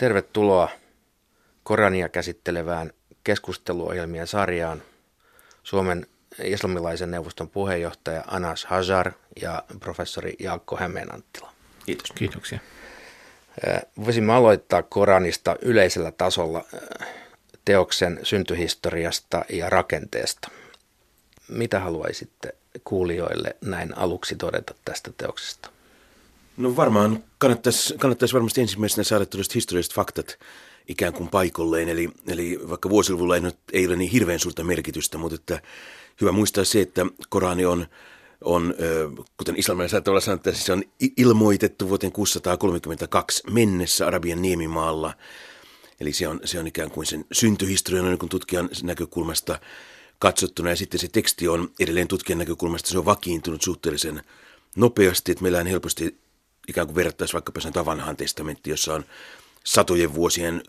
Tervetuloa Korania käsittelevään keskusteluohjelmien sarjaan Suomen islamilaisen neuvoston puheenjohtaja Anas Hajar ja professori Jaakko Hämeenanttila. Kiitos. Kiitoksia. Voisimme aloittaa Koranista yleisellä tasolla teoksen syntyhistoriasta ja rakenteesta. Mitä haluaisitte kuulijoille näin aluksi todeta tästä teoksesta? No varmaan kannattaisi, kannattaisi varmasti ensimmäisenä saada tällaiset historialliset faktat ikään kuin paikolleen. Eli, eli vaikka vuosiluvulla ei, ei ole niin hirveän suurta merkitystä, mutta että hyvä muistaa se, että Korani on, on kuten islamilaiset saattaa olla sanottu, se on ilmoitettu vuoteen 632 mennessä Arabian niemimaalla. Eli se on, se on ikään kuin sen syntyhistorian niin tutkijan näkökulmasta katsottuna. Ja sitten se teksti on edelleen tutkijan näkökulmasta, se on vakiintunut suhteellisen nopeasti, että meillä on helposti ikään kuin verrattaisiin vaikkapa sen vanhaan testamentti, jossa on satojen vuosien,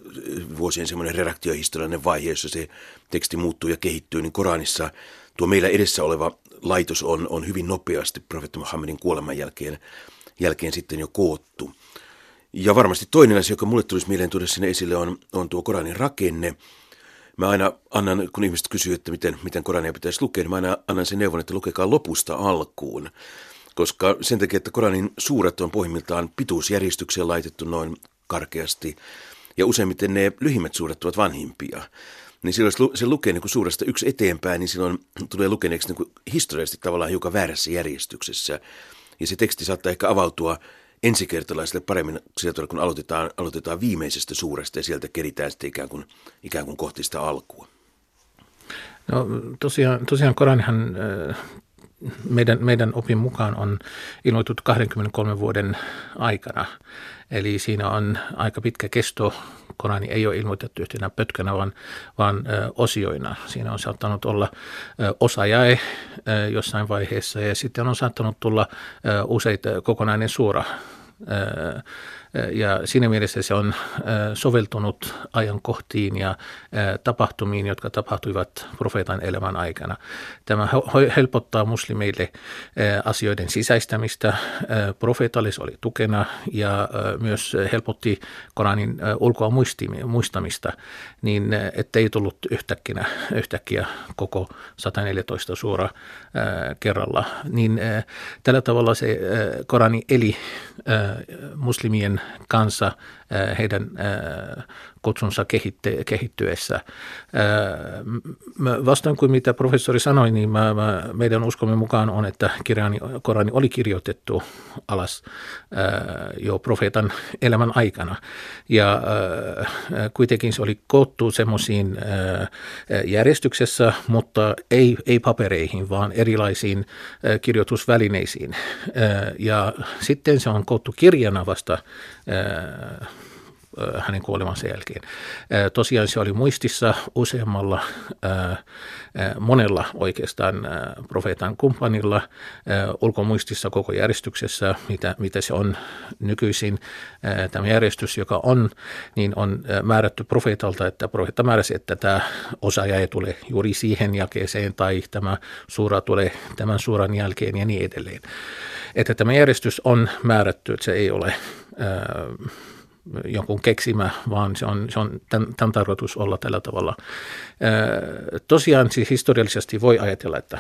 vuosien semmoinen redaktiohistoriallinen vaihe, jossa se teksti muuttuu ja kehittyy, niin Koranissa tuo meillä edessä oleva laitos on, on hyvin nopeasti profeetta Muhammedin kuoleman jälkeen, jälkeen sitten jo koottu. Ja varmasti toinen asia, joka mulle tulisi mieleen tuoda sinne esille, on, on tuo Koranin rakenne. Mä aina annan, kun ihmiset kysyy, että miten, miten Korania pitäisi lukea, niin mä aina annan sen neuvon, että lukekaa lopusta alkuun koska sen takia, että Koranin suuret on pohjimmiltaan pituusjärjestykseen laitettu noin karkeasti, ja useimmiten ne lyhimmät suuret ovat vanhimpia. Niin silloin se lukee niin kuin suuresta yksi eteenpäin, niin silloin tulee lukeneeksi niin kuin historiallisesti tavallaan hiukan väärässä järjestyksessä. Ja se teksti saattaa ehkä avautua ensikertalaisille paremmin sieltä, kun aloitetaan, aloitetaan viimeisestä suuresta ja sieltä keritään sitten ikään kuin, ikään kuin kohti sitä alkua. No tosiaan, tosiaan Koranihan meidän, meidän opin mukaan on ilmoitut 23 vuoden aikana. Eli siinä on aika pitkä kesto. Korani ei ole ilmoitettu yhtenä pötkänä, vaan, vaan ö, osioina. Siinä on saattanut olla ö, osa jae ö, jossain vaiheessa ja sitten on saattanut tulla ö, useita kokonainen suora ö, ja siinä mielessä se on soveltunut ajankohtiin ja tapahtumiin, jotka tapahtuivat profeetan elämän aikana. Tämä helpottaa muslimeille asioiden sisäistämistä. Profeetallis oli tukena ja myös helpotti Koranin ulkoa muistamista, niin ettei tullut yhtäkkiä, yhtäkkiä koko 114 suora kerralla. Niin tällä tavalla se Korani eli muslimien kanssa äh, heidän kutsunsa kehittyessä. Äh, Vastaan kuin mitä professori sanoi, niin mä, mä, meidän uskomme mukaan on, että kirjani, Korani oli kirjoitettu alas jo profeetan elämän aikana. Ja kuitenkin se oli koottu semmoisiin järjestyksessä, mutta ei, ei papereihin, vaan erilaisiin kirjoitusvälineisiin. Ja sitten se on koottu kirjana vasta hänen kuolemansa jälkeen. Tosiaan se oli muistissa useammalla, monella oikeastaan profeetan kumppanilla, ulkomuistissa koko järjestyksessä, mitä, mitä se on nykyisin. Tämä järjestys, joka on, niin on määrätty profeetalta, että profeetta määräsi, että tämä osa jäi tulee juuri siihen jakeeseen tai tämä suura tulee tämän suuran jälkeen ja niin edelleen. Että tämä järjestys on määrätty, että se ei ole jonkun keksimä, vaan se on, se on tämän, tämän tarkoitus olla tällä tavalla. Tosiaan siis historiallisesti voi ajatella, että,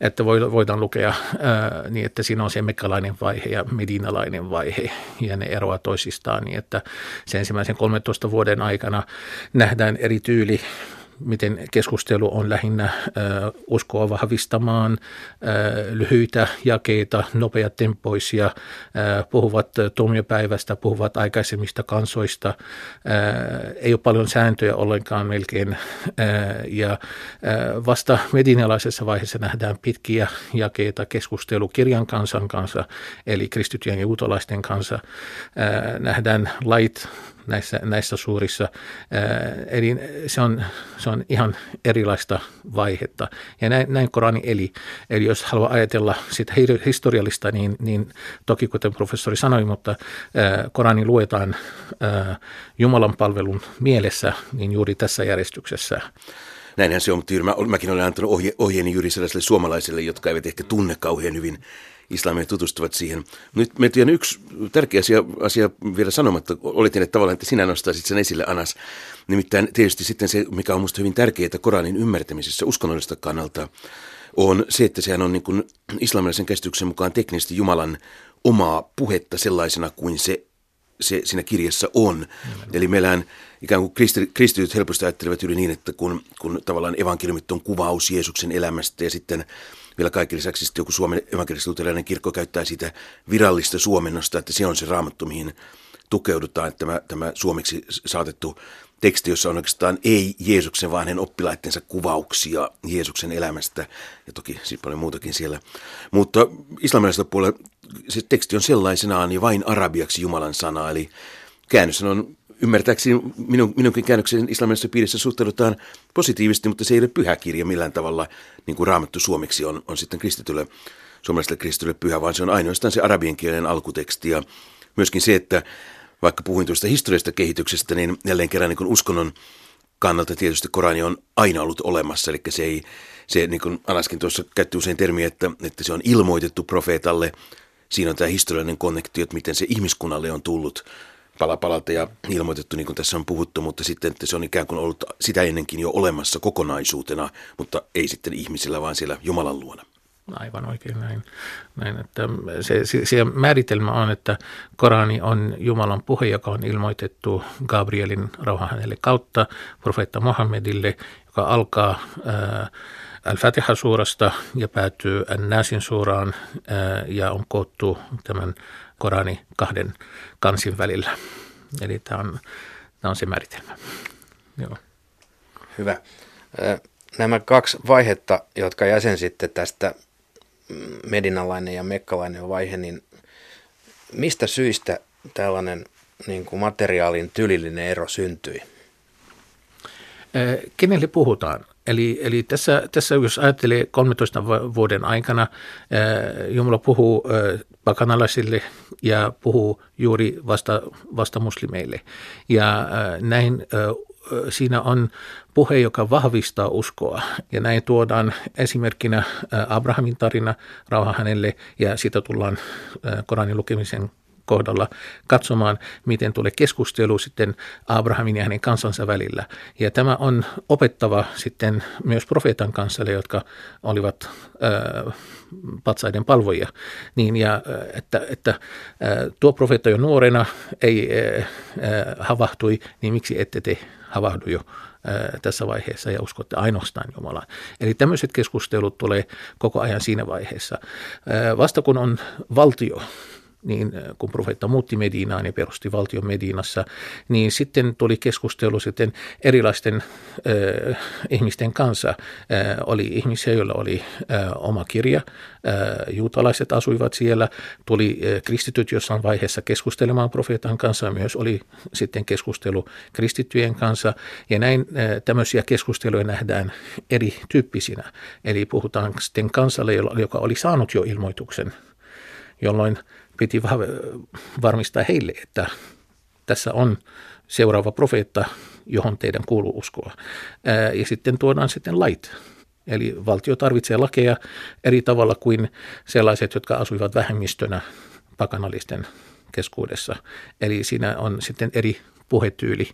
että voidaan lukea niin, että siinä on se mekkalainen vaihe ja medinalainen vaihe, ja ne eroavat toisistaan niin, että sen ensimmäisen 13 vuoden aikana nähdään eri tyyli miten keskustelu on lähinnä äh, uskoa vahvistamaan, lyhyitä jakeita, nopeatempoisia, puhuvat tuomiopäivästä, puhuvat aikaisemmista kansoista, ei ole paljon sääntöjä ollenkaan melkein, ja vasta medinalaisessa vaiheessa nähdään pitkiä jakeita keskustelu kirjan kansan kanssa, eli kristittyjen ja juutalaisten kanssa, äh, nähdään lait, näissä, näissä suurissa. Eli se on, se on ihan erilaista vaihetta. Ja näin, näin Korani eli. Eli jos haluaa ajatella sitä historiallista, niin, niin toki kuten professori sanoi, mutta Korani luetaan Jumalan palvelun mielessä niin juuri tässä järjestyksessä. Näinhän se on, mutta mä, mäkin olen antanut ohje, ohjeeni juuri sellaisille suomalaisille, jotka eivät ehkä tunne kauhean hyvin islamia tutustuvat siihen. Nyt me tiedän yksi tärkeä asia, asia vielä sanomatta, olitin, että tavallaan, että sinä nostaisit sen esille, Anas. Nimittäin tietysti sitten se, mikä on minusta hyvin tärkeää Koranin ymmärtämisessä uskonnollista kannalta, on se, että sehän on niin kuin islamilaisen käsityksen mukaan teknisesti Jumalan omaa puhetta sellaisena kuin se, se siinä kirjassa on. Mm. Eli meillähän ikään kuin kristi, kristityt helposti ajattelevat yli niin, että kun, kun tavallaan evankeliumit on kuvaus Jeesuksen elämästä ja sitten vielä kaikki lisäksi sitten joku Suomen evankelisluterilainen kirkko käyttää sitä virallista suomennosta, että se on se raamattu, mihin tukeudutaan, että tämä, tämä suomeksi saatettu teksti, jossa on oikeastaan ei Jeesuksen, vaan hänen oppilaittensa kuvauksia Jeesuksen elämästä ja toki siis paljon muutakin siellä. Mutta islamilaisella puolella se teksti on sellaisenaan ja vain arabiaksi Jumalan sana, eli käännös on ymmärtääkseni minun, minunkin käännöksen islamilaisessa piirissä suhtaudutaan positiivisesti, mutta se ei ole pyhä kirja millään tavalla, niin kuin raamattu suomeksi on, on sitten kristitylle, suomalaiselle kristitylle pyhä, vaan se on ainoastaan se arabian kielen alkuteksti. Ja myöskin se, että vaikka puhuin tuosta historiallisesta kehityksestä, niin jälleen kerran niin uskonnon kannalta tietysti Korani on aina ollut olemassa, eli se ei, se niin kuin Alaskin tuossa käytti usein termiä, että, että se on ilmoitettu profeetalle, siinä on tämä historiallinen konnektio, että miten se ihmiskunnalle on tullut pala palalta ja ilmoitettu, niin kuin tässä on puhuttu, mutta sitten että se on ikään kuin ollut sitä ennenkin jo olemassa kokonaisuutena, mutta ei sitten ihmisillä, vaan siellä Jumalan luona. Aivan oikein näin. näin että se, se, se määritelmä on, että Korani on Jumalan puhe, joka on ilmoitettu Gabrielin rauha hänelle kautta profeetta Mohammedille, joka alkaa ää, Al-Fatiha-suurasta ja päätyy An-Nasin suuraan ää, ja on koottu tämän Korani kahden kansin välillä. Eli tämä on, tämä on se määritelmä. Joo. Hyvä. Nämä kaksi vaihetta, jotka jäsensitte tästä medinalainen ja mekkalainen vaihe, niin mistä syistä tällainen niin kuin materiaalin tylillinen ero syntyi? Kenelle puhutaan? Eli, eli tässä, tässä, jos ajattelee 13 vuoden aikana, Jumala puhuu pakanalaisille ja puhuu juuri vasta, vasta muslimeille. Ja näin siinä on puhe, joka vahvistaa uskoa. Ja näin tuodaan esimerkkinä Abrahamin tarina, rauha hänelle, ja siitä tullaan Koranin lukemisen kohdalla katsomaan, miten tulee keskustelu sitten Abrahamin ja hänen kansansa välillä. Ja tämä on opettava sitten myös profeetan kansalle, jotka olivat patsaiden palvoja. Niin, ja, että, että tuo profeetta jo nuorena ei äh, havahtui, niin miksi ette te havahdu jo tässä vaiheessa ja uskotte ainoastaan Jumalaan. Eli tämmöiset keskustelut tulee koko ajan siinä vaiheessa. Vasta kun on valtio, niin äh, kun profeetta muutti Medinaan ja perusti valtion Medinassa, niin sitten tuli keskustelu sitten erilaisten äh, ihmisten kanssa. Äh, oli ihmisiä, joilla oli äh, oma kirja, äh, juutalaiset asuivat siellä, tuli äh, kristityt jossain vaiheessa keskustelemaan profeetan kanssa, myös oli sitten keskustelu kristittyjen kanssa, ja näin äh, tämmöisiä keskusteluja nähdään erityyppisinä. Eli puhutaan sitten kansalle, joka oli saanut jo ilmoituksen, jolloin piti varmistaa heille, että tässä on seuraava profeetta, johon teidän kuuluu uskoa. Ja sitten tuodaan sitten lait. Eli valtio tarvitsee lakeja eri tavalla kuin sellaiset, jotka asuivat vähemmistönä pakanallisten keskuudessa. Eli siinä on sitten eri puhetyyli,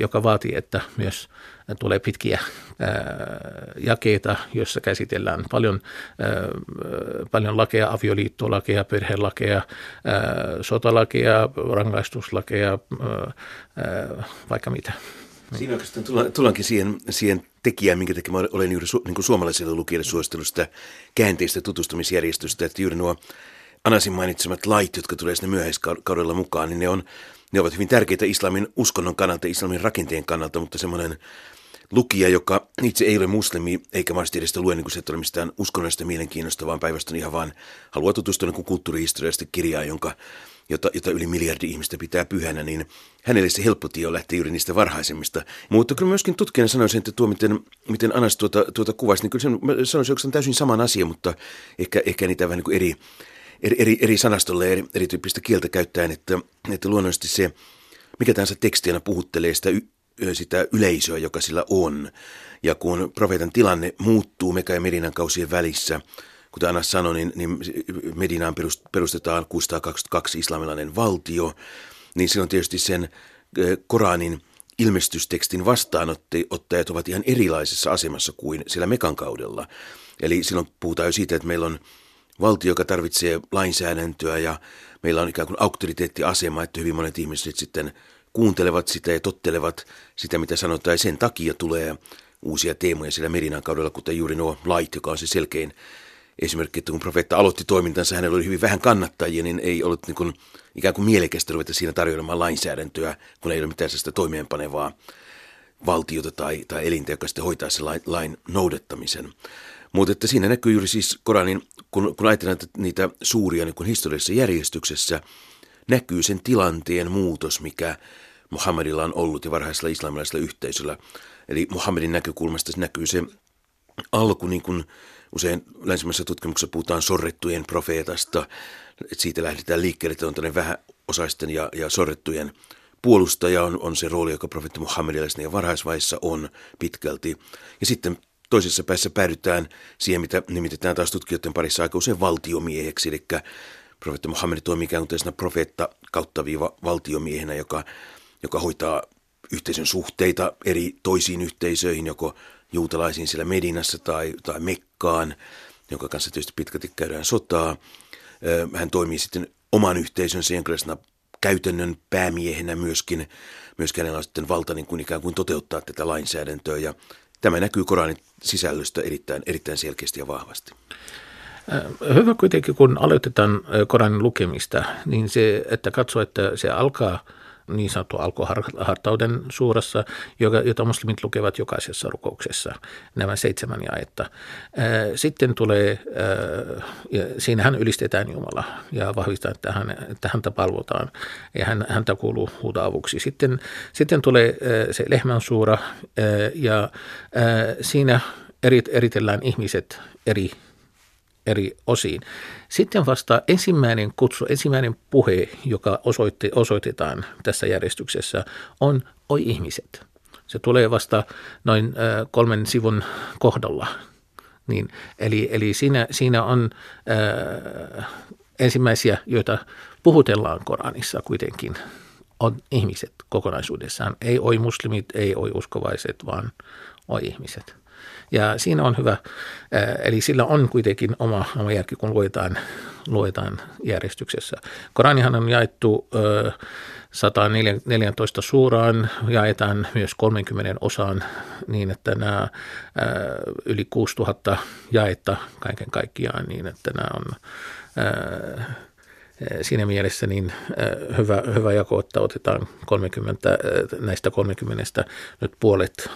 joka vaatii, että myös tulee pitkiä jakeita, joissa käsitellään paljon, paljon lakeja, avioliittolakeja, perhelakeja, sotalakeja, rangaistuslakeja, vaikka mitä. Siinä oikeastaan tullaankin siihen, siihen tekijään, minkä takia olen juuri su, niin kuin suomalaisille lukijoille suositellut sitä käänteistä tutustumisjärjestystä, että juuri nuo Anasin mainitsemat lait, jotka tulee sinne myöhäiskaudella mukaan, niin ne on ne ovat hyvin tärkeitä islamin uskonnon kannalta, islamin rakenteen kannalta, mutta semmoinen lukija, joka itse ei ole muslimi, eikä mahdollisesti edes lue niin kuin se, että ole mistään uskonnollista mielenkiinnosta, vaan päinvastoin ihan vaan haluaa tutustua niin kulttuurihistoriallista kirjaa, jonka, jota, jota yli miljardi ihmistä pitää pyhänä, niin hänelle se helppo tie on lähteä juuri niistä varhaisemmista. Mutta kyllä myöskin tutkijana sanoisin, että tuo, miten, miten Anas tuota, tuota kuvasi, niin kyllä sen, sanoisin, että se on täysin saman asia, mutta ehkä, ehkä niitä vähän niin eri, eri, eri, eri sanastolle ja eri, erityyppistä kieltä käyttäen, että, että luonnollisesti se, mikä tahansa tekstiänä puhuttelee sitä, sitä yleisöä, joka sillä on. Ja kun profeetan tilanne muuttuu Meka ja Medinan kausien välissä, kuten Anna sanoi, niin, niin Medinaan perustetaan 622 islamilainen valtio, niin silloin tietysti sen Koranin ilmestystekstin vastaanottajat ovat ihan erilaisessa asemassa kuin sillä Mekan kaudella. Eli silloin puhutaan jo siitä, että meillä on valtio, joka tarvitsee lainsäädäntöä ja meillä on ikään kuin auktoriteettiasema, että hyvin monet ihmiset sitten kuuntelevat sitä ja tottelevat sitä, mitä sanotaan, ja sen takia tulee uusia teemoja sillä Merinan kaudella, kuten juuri nuo lait, joka on se selkein esimerkki, että kun profeetta aloitti toimintansa, hänellä oli hyvin vähän kannattajia, niin ei ollut niin kuin, ikään kuin mielekästä ruveta siinä tarjoamaan lainsäädäntöä, kun ei ole mitään sellaista toimeenpanevaa valtiota tai, tai elintä, joka sitten hoitaa sen lain, lain noudattamisen. Mutta että siinä näkyy juuri siis Koranin, kun, kun ajatellaan niitä suuria niin kuin historiallisessa järjestyksessä, näkyy sen tilanteen muutos, mikä Muhammadilla on ollut ja varhaisella islamilaisella yhteisöllä. Eli Muhammedin näkökulmasta se näkyy se alku, niin kuin usein länsimäisessä tutkimuksessa puhutaan sorrettujen profeetasta, että siitä lähdetään liikkeelle, että on tämmöinen vähäosaisten ja, ja sorrettujen puolustaja on, on se rooli, joka profeetti Muhammedilla ja varhaisvaiheessa on pitkälti. Ja sitten toisessa päässä päädytään siihen, mitä nimitetään taas tutkijoiden parissa aika usein valtiomieheksi, eli profeetta Muhammed toimii ikään kuin profeetta kautta viiva valtiomiehenä, joka, joka hoitaa yhteisön suhteita eri toisiin yhteisöihin, joko juutalaisiin siellä Medinassa tai, tai Mekkaan, jonka kanssa tietysti pitkälti käydään sotaa. Hän toimii sitten oman yhteisönsä jonkinlaisena käytännön päämiehenä myöskin. Myöskin hänellä on sitten valta niin kuin ikään kuin toteuttaa tätä lainsäädäntöä ja tämä näkyy Koranin sisällöstä erittäin, erittäin selkeästi ja vahvasti. Hyvä kuitenkin, kun aloitetaan Koranin lukemista, niin se, että katsoo, että se alkaa – niin sanottu alkuhartauden suurassa, jota muslimit lukevat jokaisessa rukouksessa, nämä seitsemän jaetta. Sitten tulee, ja siinähän ylistetään Jumala ja vahvistaa, että, hän, että häntä palvotaan ja hän, häntä kuuluu huuda avuksi. Sitten, sitten tulee se lehmän suura ja siinä eritellään ihmiset eri eri osiin. Sitten vasta ensimmäinen kutsu, ensimmäinen puhe, joka osoitti, osoitetaan tässä järjestyksessä, on oi ihmiset. Se tulee vasta noin kolmen sivun kohdalla. Niin, eli eli siinä, siinä on äh, ensimmäisiä, joita puhutellaan Koranissa kuitenkin, on ihmiset kokonaisuudessaan. Ei oi muslimit, ei oi uskovaiset, vaan oi ihmiset. Ja siinä on hyvä, eli sillä on kuitenkin oma, oma järki, kun luetaan, luetaan järjestyksessä. Koranihan on jaettu 114 suuraan, jaetaan myös 30 osaan niin, että nämä yli 6000 jaetta kaiken kaikkiaan niin, että nämä on siinä mielessä niin hyvä, hyvä jako, että otetaan 30, näistä 30 nyt puolet,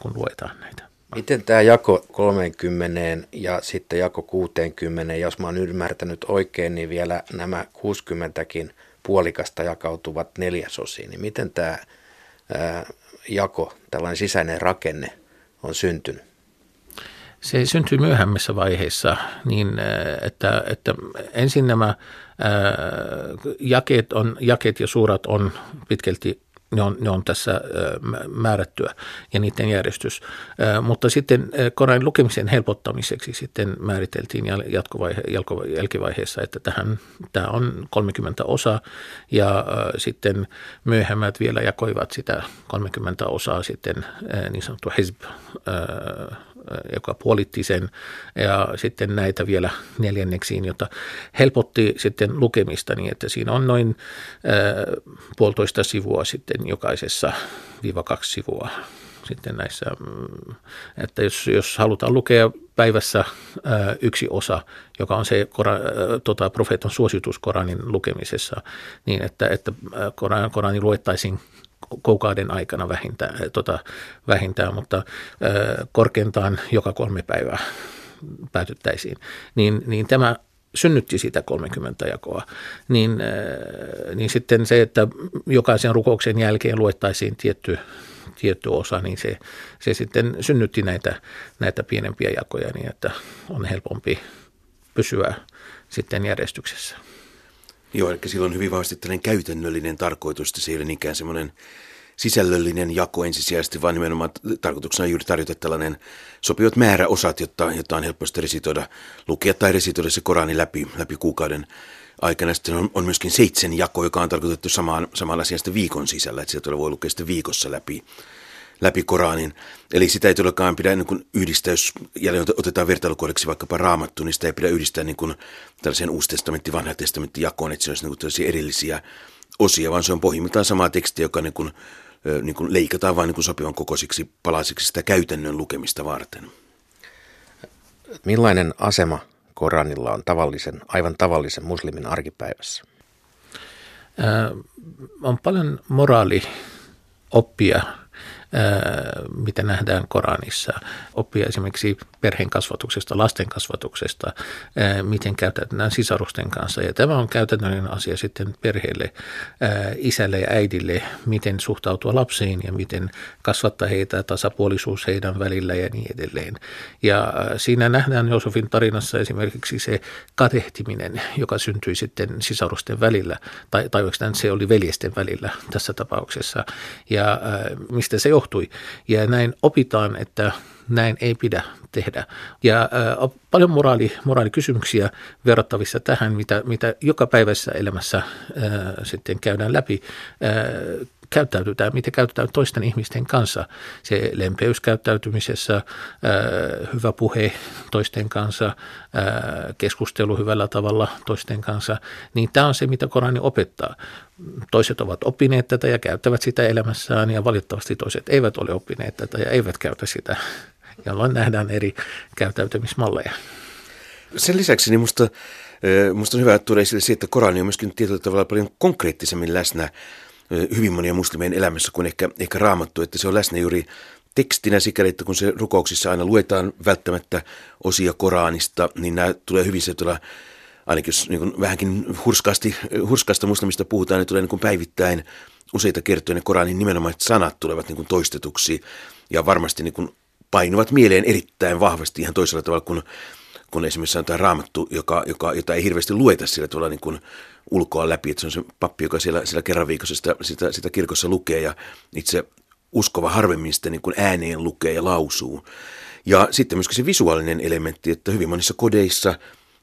kun luetaan näitä. Miten tämä jako 30 ja sitten jako 60, jos mä oon ymmärtänyt oikein, niin vielä nämä 60kin puolikasta jakautuvat neljäsosiin, niin miten tämä jako, tällainen sisäinen rakenne on syntynyt? Se syntyy myöhemmässä vaiheessa, niin että, että ensin nämä jakeet, on, jakeet ja suurat on pitkälti ne on, ne on tässä määrättyä ja niiden järjestys. Mutta sitten Koranin lukemisen helpottamiseksi sitten määriteltiin jatkovaihe, jälkivaiheessa, että tähän, tämä on 30 osaa ja sitten myöhemmät vielä jakoivat sitä 30 osaa sitten niin sanottu hezb joka puolitti sen. Ja sitten näitä vielä neljänneksiin, jota helpotti sitten lukemista niin, että siinä on noin puolitoista sivua sitten jokaisessa viiva kaksi sivua sitten näissä, mm, että jos, jos halutaan lukea päivässä yksi osa, joka on se Koran, tota, profeetan suositus Koranin lukemisessa, niin että, että Koran, Korani luettaisiin kuukauden aikana vähintään, eh, tota, vähintään mutta ö, korkeintaan joka kolme päivää päätyttäisiin, niin, niin tämä synnytti sitä 30 jakoa, niin, niin sitten se, että jokaisen rukouksen jälkeen luettaisiin tietty, tietty osa, niin se, se sitten synnytti näitä, näitä pienempiä jakoja niin, että on helpompi pysyä sitten järjestyksessä. Joo, eli silloin hyvin vahvasti tällainen käytännöllinen tarkoitus, että se ei ole niinkään semmoinen sisällöllinen jako ensisijaisesti, vaan nimenomaan tarkoituksena on juuri tarjota tällainen sopivat määräosat, jotta, jotta on helposti resitoida, lukea tai resitoida se Korani läpi, läpi kuukauden aikana. Sitten on, on myöskin seitsemän jako, joka on tarkoitettu samaan, samaan asiaan viikon sisällä, että sieltä voi lukea sitten viikossa läpi, läpi Koranin. Eli sitä ei todellakaan pidä niin kuin yhdistää, jos jälleen otetaan vertailukohdaksi vaikkapa raamattu, niin sitä ei pidä yhdistää niin kuin tällaisen uusi testamentti, vanha testamentti jakoon, että se olisi niin kuin erillisiä osia, vaan se on pohjimmiltaan sama teksti, joka niin kuin, niin kuin leikataan vain niin kuin sopivan kokoisiksi palasiksi sitä käytännön lukemista varten. Millainen asema Koranilla on tavallisen, aivan tavallisen muslimin arkipäivässä? Äh, on paljon moraalioppia mitä nähdään Koranissa. Oppia esimerkiksi perheen kasvatuksesta, lasten kasvatuksesta, miten käytetään sisarusten kanssa. Ja tämä on käytännöllinen asia sitten perheelle, isälle ja äidille, miten suhtautua lapsiin ja miten kasvattaa heitä, tasapuolisuus heidän välillä ja niin edelleen. Ja siinä nähdään Josefin tarinassa esimerkiksi se katehtiminen, joka syntyi sitten sisarusten välillä, tai, tai oikeastaan se oli veljesten välillä tässä tapauksessa. Ja mistä se johtui. Ja näin opitaan, että näin ei pidä tehdä. Ja äh, paljon moraali, moraalikysymyksiä verrattavissa tähän, mitä, mitä joka päivässä elämässä äh, sitten käydään läpi. Äh, käyttäytytään, miten käytetään toisten ihmisten kanssa. Se lempeys käyttäytymisessä, hyvä puhe toisten kanssa, keskustelu hyvällä tavalla toisten kanssa, niin tämä on se, mitä Korani opettaa. Toiset ovat oppineet tätä ja käyttävät sitä elämässään ja valitettavasti toiset eivät ole oppineet tätä ja eivät käytä sitä, jolloin nähdään eri käyttäytymismalleja. Sen lisäksi niin musta, musta on hyvä tuoda esille se, että Korani on myöskin tietyllä tavalla paljon konkreettisemmin läsnä hyvin monia muslimien elämässä kuin ehkä, ehkä raamattu, että se on läsnä juuri tekstinä sikäli, että kun se rukouksissa aina luetaan välttämättä osia Koranista, niin nämä tulee hyvin se tuolla, ainakin jos niin vähänkin hurskaasti, hurskaasta muslimista puhutaan, niin tulee niin päivittäin useita kertoja ne Koranin nimenomaiset sanat tulevat niin kuin toistetuksi ja varmasti niin kuin painuvat mieleen erittäin vahvasti ihan toisella tavalla kuin kun esimerkiksi on tämä raamattu, joka, joka, jota ei hirveästi lueta sillä tuolla niin kuin ulkoa läpi, että se on se pappi, joka siellä, siellä kerran viikossa sitä, sitä, sitä kirkossa lukee ja itse uskova harvemmin sitä niin kuin ääneen lukee ja lausuu. Ja sitten myöskin se visuaalinen elementti, että hyvin monissa kodeissa,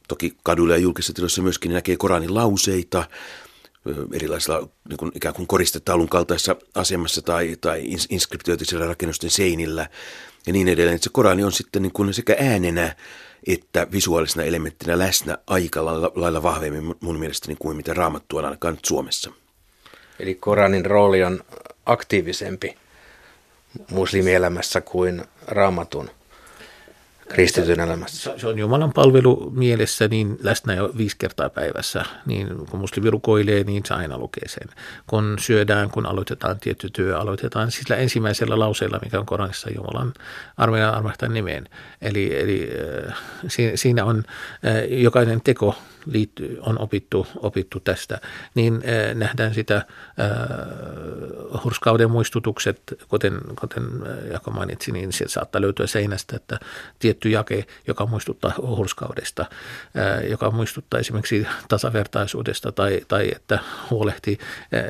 toki kaduilla ja julkisissa tiloissa myöskin näkee Koranin lauseita, erilaisilla niin kuin ikään kuin koristetaulun kaltaisessa asemassa tai, tai inskriptioitisilla rakennusten seinillä ja niin edelleen. Että se Korani on sitten niin kuin sekä äänenä että visuaalisena elementtinä läsnä aika lailla, lailla vahvemmin mun mielestäni kuin mitä raamattu on ainakaan nyt Suomessa. Eli Koranin rooli on aktiivisempi muslimielämässä kuin raamatun kristityn elämässä. Se on Jumalan palvelu mielessä niin läsnä jo viisi kertaa päivässä. Niin kun muslimi rukoilee, niin se aina lukee sen. Kun syödään, kun aloitetaan tietty työ, aloitetaan sillä ensimmäisellä lauseella, mikä on Koranissa Jumalan armeijan armahtajan nimeen. Eli, eli äh, siinä on äh, jokainen teko liittyy, on opittu, opittu tästä, niin äh, nähdään sitä äh, hurskauden muistutukset, kuten, kuten Jako mainitsi, niin sieltä saattaa löytyä seinästä, että tietty jake, joka muistuttaa hurskaudesta, ää, joka muistuttaa esimerkiksi tasavertaisuudesta tai, tai että huolehtii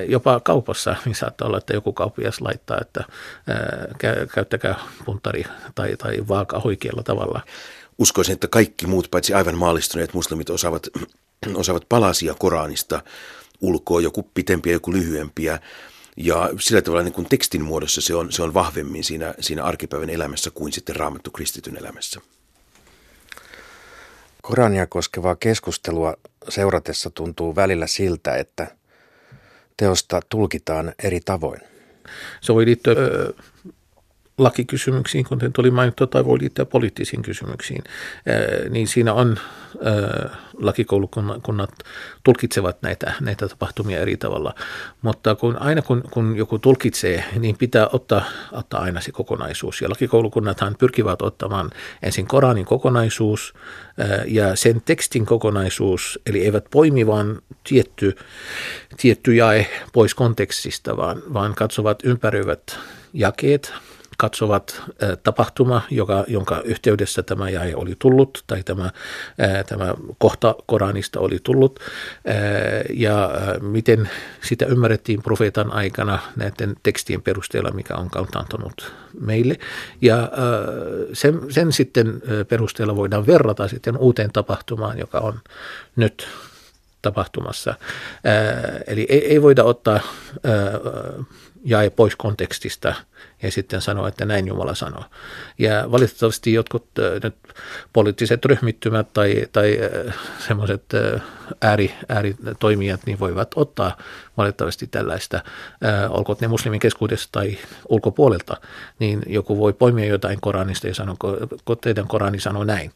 jopa kaupassa, niin saattaa olla, että joku kauppias laittaa, että ää, käyttäkää puntari tai, tai vaaka oikealla tavalla uskoisin, että kaikki muut paitsi aivan maallistuneet muslimit osaavat, osaavat palasia Koranista ulkoa, joku pitempiä, joku lyhyempiä. Ja sillä tavalla niin kuin tekstin muodossa se on, se on vahvemmin siinä, siinä arkipäivän elämässä kuin sitten raamattu kristityn elämässä. Korania koskevaa keskustelua seuratessa tuntuu välillä siltä, että teosta tulkitaan eri tavoin. Se voi liittyä lakikysymyksiin, kuten tuli mainittu, tai voi liittyä poliittisiin kysymyksiin, niin siinä on lakikoulukunnat tulkitsevat näitä, näitä tapahtumia eri tavalla. Mutta kun, aina kun, kun joku tulkitsee, niin pitää ottaa, ottaa aina se kokonaisuus. Ja lakikoulukunnathan pyrkivät ottamaan ensin Koranin kokonaisuus ja sen tekstin kokonaisuus, eli eivät poimi vaan tietty, tietty jae pois kontekstista, vaan, vaan katsovat ympäröivät jakeet, katsovat tapahtuma, joka, jonka yhteydessä tämä jäi oli tullut, tai tämä, tämä kohta Koranista oli tullut, ja miten sitä ymmärrettiin profeetan aikana näiden tekstien perusteella, mikä on antanut meille. Ja sen, sen sitten perusteella voidaan verrata sitten uuteen tapahtumaan, joka on nyt tapahtumassa. Eli ei, ei voida ottaa jae pois kontekstista ja sitten sanoa, että näin Jumala sanoo. Ja valitettavasti jotkut nyt poliittiset ryhmittymät tai, tai semmoiset ääri, ääritoimijat niin voivat ottaa valitettavasti tällaista, äh, olkoon ne muslimin keskuudessa tai ulkopuolelta, niin joku voi poimia jotain Koranista ja sanoa, kun teidän Korani sanoo näin,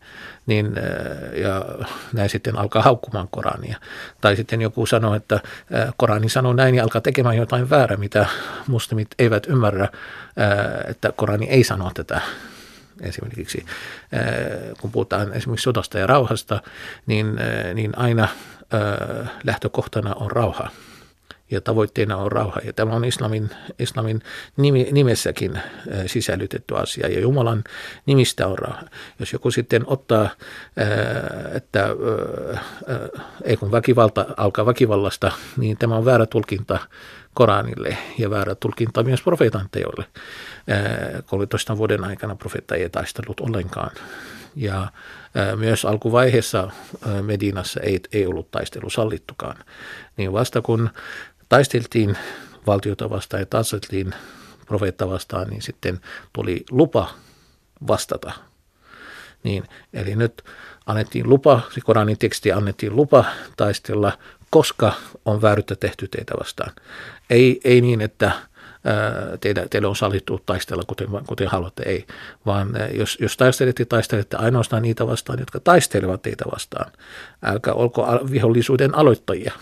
niin, äh, ja näin sitten alkaa haukkumaan Korania. Tai sitten joku sanoo, että äh, Korani sanoo näin ja alkaa tekemään jotain väärää, mitä muslimit eivät ymmärrä, äh, että Korani ei sano tätä esimerkiksi. Kun puhutaan esimerkiksi sodasta ja rauhasta, niin, niin aina lähtökohtana on rauha ja tavoitteena on rauha. Ja tämä on islamin, islamin nimi, nimessäkin sisällytetty asia ja Jumalan nimistä on rauha. Jos joku sitten ottaa, että ei kun väkivalta alkaa väkivallasta, niin tämä on väärä tulkinta Koranille ja väärä tulkinta myös profeetan teolle. 13 vuoden aikana profeetta ei taistellut ollenkaan. Ja myös alkuvaiheessa Medinassa ei, ei ollut taistelu sallittukaan. Niin vasta kun taisteltiin valtiota vastaan ja taisteltiin profeetta vastaan, niin sitten tuli lupa vastata. Niin, eli nyt annettiin lupa, se Koranin teksti annettiin lupa taistella, koska on vääryyttä tehty teitä vastaan. Ei, ei niin, että teille, teille on sallittu taistella kuten, kuten haluatte, ei. Vaan jos, jos taistelette, taistelette ainoastaan niitä vastaan, jotka taistelevat teitä vastaan. Älkää olko vihollisuuden aloittajia.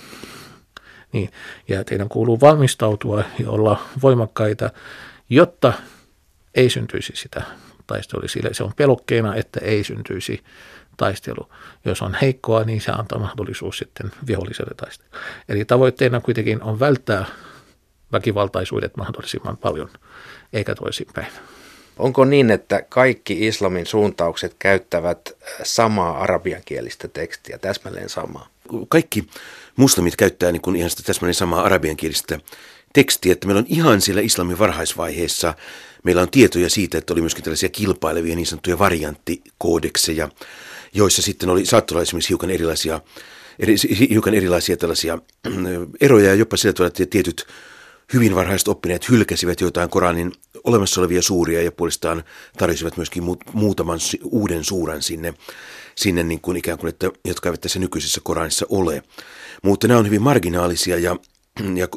Niin, ja teidän kuuluu valmistautua ja olla voimakkaita, jotta ei syntyisi sitä taistelua. Sillä se on pelokkeena, että ei syntyisi taistelu. Jos on heikkoa, niin se antaa mahdollisuus sitten viholliselle taistella. Eli tavoitteena kuitenkin on välttää väkivaltaisuudet mahdollisimman paljon, eikä toisinpäin. Onko niin, että kaikki islamin suuntaukset käyttävät samaa arabiankielistä tekstiä, täsmälleen samaa? Kaikki muslimit käyttää niin kuin ihan sitä täsmälleen samaa arabiankielistä tekstiä, että meillä on ihan siellä islamin varhaisvaiheessa, meillä on tietoja siitä, että oli myöskin tällaisia kilpailevia niin sanottuja varianttikoodekseja, joissa sitten oli, saattoi olla esimerkiksi hiukan erilaisia, eri, hiukan erilaisia tällaisia eroja ja jopa sillä tavalla, että tietyt hyvin varhaiset oppineet hylkäsivät joitain Koranin olemassa olevia suuria ja puolestaan tarjosivat myöskin muutaman uuden suuran sinne, sinne niin kuin ikään kuin, että, jotka eivät tässä nykyisessä Koranissa ole. Mutta nämä on hyvin marginaalisia ja, ja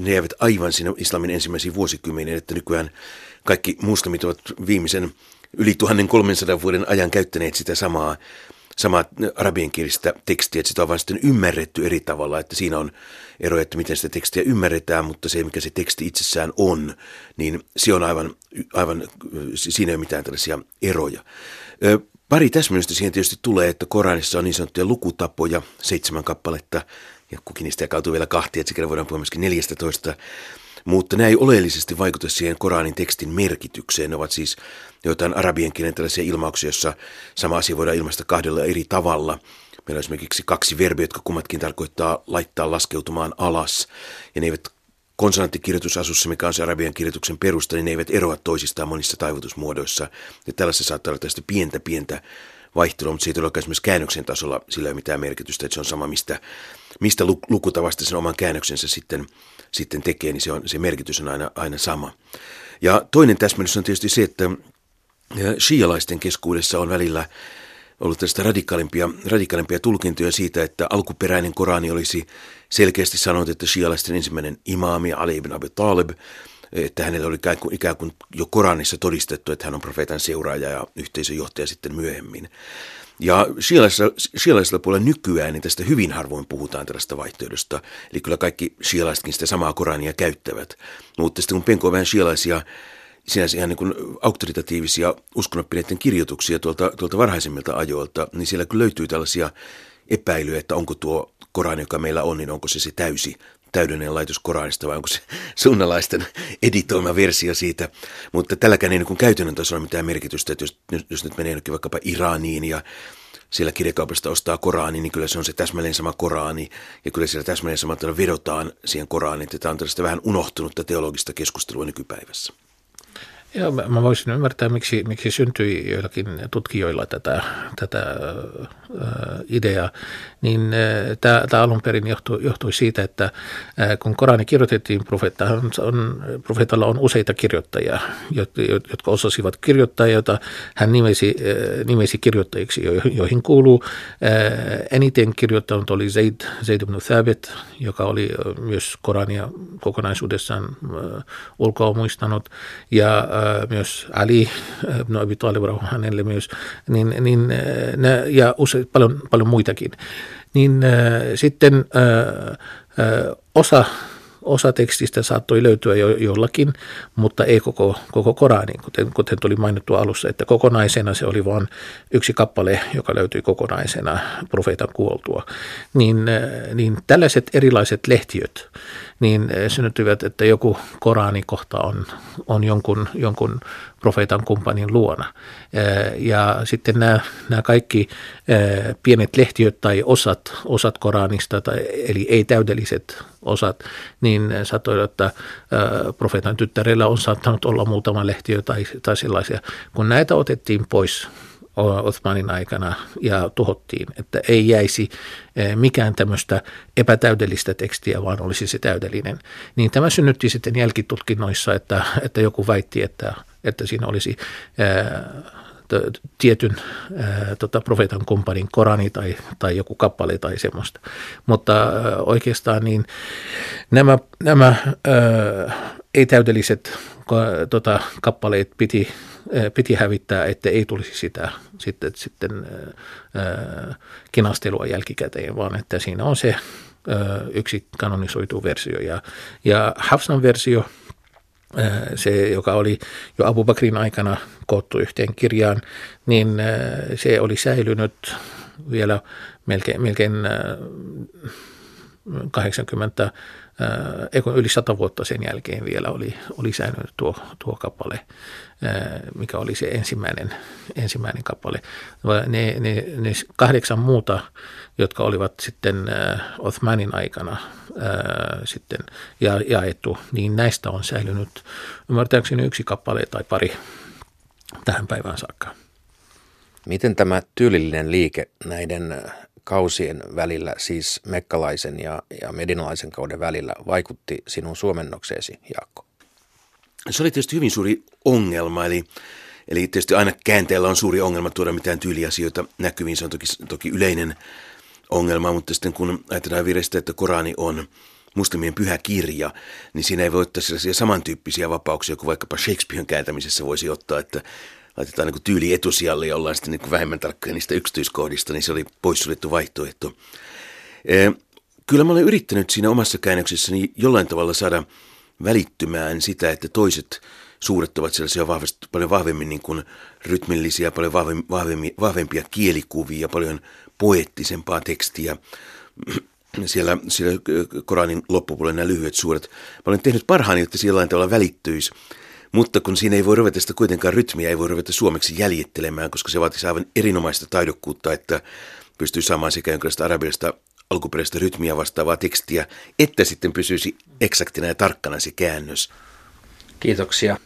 ne jäävät aivan sinne islamin ensimmäisiin vuosikymmeniin, että nykyään kaikki muslimit ovat viimeisen yli 1300 vuoden ajan käyttäneet sitä samaa samaa arabiankielistä tekstiä, että sitä on vain sitten ymmärretty eri tavalla, että siinä on eroja, että miten sitä tekstiä ymmärretään, mutta se, mikä se teksti itsessään on, niin se on aivan, aivan siinä ei ole mitään tällaisia eroja. Pari täsmennystä siihen tietysti tulee, että Koranissa on niin sanottuja lukutapoja, seitsemän kappaletta, ja kukin niistä jakautuu vielä kahtia, että voidaan puhua myöskin 14. Mutta nämä ei oleellisesti vaikuta siihen Koranin tekstin merkitykseen. Ne ovat siis joitain arabian kielen tällaisia ilmauksia, joissa sama asia voidaan ilmaista kahdella eri tavalla. Meillä on esimerkiksi kaksi verbiä, jotka kummatkin tarkoittaa laittaa laskeutumaan alas. Ja ne eivät konsonanttikirjoitusasussa, mikä on se arabian kirjoituksen perusta, niin ne eivät eroa toisistaan monissa taivutusmuodoissa. Ja tällaisessa saattaa olla tästä pientä, pientä vaihtelua, mutta siitä ei ole esimerkiksi käännöksen tasolla sillä ei ole mitään merkitystä, että se on sama, mistä, mistä lukutavasta sen oman käännöksensä sitten, sitten tekee, niin se, on, se merkitys on aina, aina sama. Ja toinen täsmennys on tietysti se, että shialaisten keskuudessa on välillä ollut tästä radikaalimpia, radikaalimpia tulkintoja siitä, että alkuperäinen Korani olisi selkeästi sanonut, että shialaisten ensimmäinen imaami Ali ibn Abi Talib, että hänellä oli ikään kuin, ikään kuin jo Koranissa todistettu, että hän on profeetan seuraaja ja yhteisöjohtaja sitten myöhemmin. Ja shialaisella puolella nykyään niin tästä hyvin harvoin puhutaan tällaista vaihtoehdosta. Eli kyllä kaikki shialaisetkin sitä samaa Korania käyttävät. Mutta sitten kun penkoo vähän shialaisia sinänsä ihan niin kuin auktoritatiivisia uskonnoppineiden kirjoituksia tuolta, tuolta varhaisemmilta ajoilta, niin siellä kyllä löytyy tällaisia epäilyjä, että onko tuo Korani, joka meillä on, niin onko se se täysi täydellinen laitos Koranista vai onko se sunnalaisten editoima versio siitä. Mutta tälläkään ei niin käytännön tasolla mitään merkitystä, että jos, jos nyt menee vaikkapa Iraniin ja siellä kirjakaupasta ostaa Korani, niin kyllä se on se täsmälleen sama Korani. Ja kyllä siellä täsmälleen samalla vedotaan siihen Koraniin. Että tämä on tällaista vähän unohtunutta teologista keskustelua nykypäivässä. Joo, mä voisin ymmärtää, miksi, miksi syntyi joillakin tutkijoilla tätä, tätä äh, ideaa. Niin äh, tämä alun perin johtui, johtui siitä, että äh, kun Korani kirjoitettiin, profeetta, on, profeetalla on useita kirjoittajia, jotka osasivat kirjoittaa, joita hän nimesi, äh, nimesi kirjoittajiksi, joihin kuuluu äh, eniten kirjoittanut oli Zaid, Zaid ibn Thabit, joka oli myös Korania kokonaisuudessaan ulkoa muistanut, ja äh, myös Ali ibn Abi Talib hänelle myös, niin, niin ne, ja use, paljon, paljon muitakin. Niin sitten osa osa tekstistä saattoi löytyä jo, jollakin, mutta ei koko, koko Korani, kuten, kuten tuli mainittu alussa, että kokonaisena se oli vain yksi kappale, joka löytyi kokonaisena profeetan kuoltua. Niin, niin tällaiset erilaiset lehtiöt, niin synnyttyvät, että joku Korani-kohta on, on jonkun, jonkun profeetan kumppanin luona. Ja sitten nämä, nämä kaikki pienet lehtiöt tai osat, osat Koranista, tai, eli ei-täydelliset osat, niin saattoi, että profeetan tyttärellä on saattanut olla muutama lehtiö tai, tai sellaisia. Kun näitä otettiin pois Othmanin aikana ja tuhottiin, että ei jäisi mikään tämmöistä epätäydellistä tekstiä, vaan olisi se täydellinen. Niin tämä synnytti sitten jälkitutkinnoissa, että, että joku väitti, että, että siinä olisi ää, tietyn ää, tota, profeetan kumppanin Korani tai, tai joku kappale tai semmoista. Mutta ää, oikeastaan niin nämä, nämä ää, ei-täydelliset tota, kappaleet piti, piti hävittää, että ei tulisi sitä sitten, sitten ää, kinastelua jälkikäteen, vaan että siinä on se ää, yksi kanonisoitu versio. Ja, ja Hafsan versio – se, joka oli jo Abu Bakrin aikana koottu yhteen kirjaan, niin se oli säilynyt vielä melkein, melkein 80, yli 100 vuotta sen jälkeen vielä oli, oli säilynyt tuo, tuo kappale, mikä oli se ensimmäinen, ensimmäinen kappale. Ne, ne, ne kahdeksan muuta, jotka olivat sitten Othmanin aikana sitten ja, jaettu, niin näistä on säilynyt ymmärtääkseni yksi kappale tai pari tähän päivään saakka. Miten tämä tyylillinen liike näiden kausien välillä, siis mekkalaisen ja, ja medinalaisen kauden välillä, vaikutti sinun suomennokseesi, Jaakko? Se oli tietysti hyvin suuri ongelma, eli, eli tietysti aina käänteellä on suuri ongelma tuoda mitään tyyliasioita näkyviin, se on toki, toki yleinen ongelma, mutta sitten kun ajatellaan virestä, että Korani on muslimien pyhä kirja, niin siinä ei voi ottaa sellaisia samantyyppisiä vapauksia kuin vaikkapa Shakespearen kääntämisessä voisi ottaa, että laitetaan niin tyyli etusijalle ja ollaan sitten niin vähemmän tarkkoja niistä yksityiskohdista, niin se oli poissuljettu vaihtoehto. Kyllä mä olen yrittänyt siinä omassa käännöksessäni jollain tavalla saada välittymään sitä, että toiset suuret ovat sellaisia vahvasti, paljon vahvemmin niin kuin rytmillisiä, paljon vahvemmin, vahvempia kielikuvia, paljon poettisempaa tekstiä. Siellä, siellä Koranin loppupuolella nämä lyhyet suuret. Mä olen tehnyt parhaani, että siellä tavalla välittyisi mutta kun siinä ei voi ruveta sitä kuitenkaan rytmiä, ei voi ruveta suomeksi jäljittelemään, koska se vaatisi aivan erinomaista taidokkuutta, että pystyy saamaan sekä jonkinlaista arabiasta alkuperäistä rytmiä vastaavaa tekstiä, että sitten pysyisi eksaktina ja tarkkana se käännös. Kiitoksia.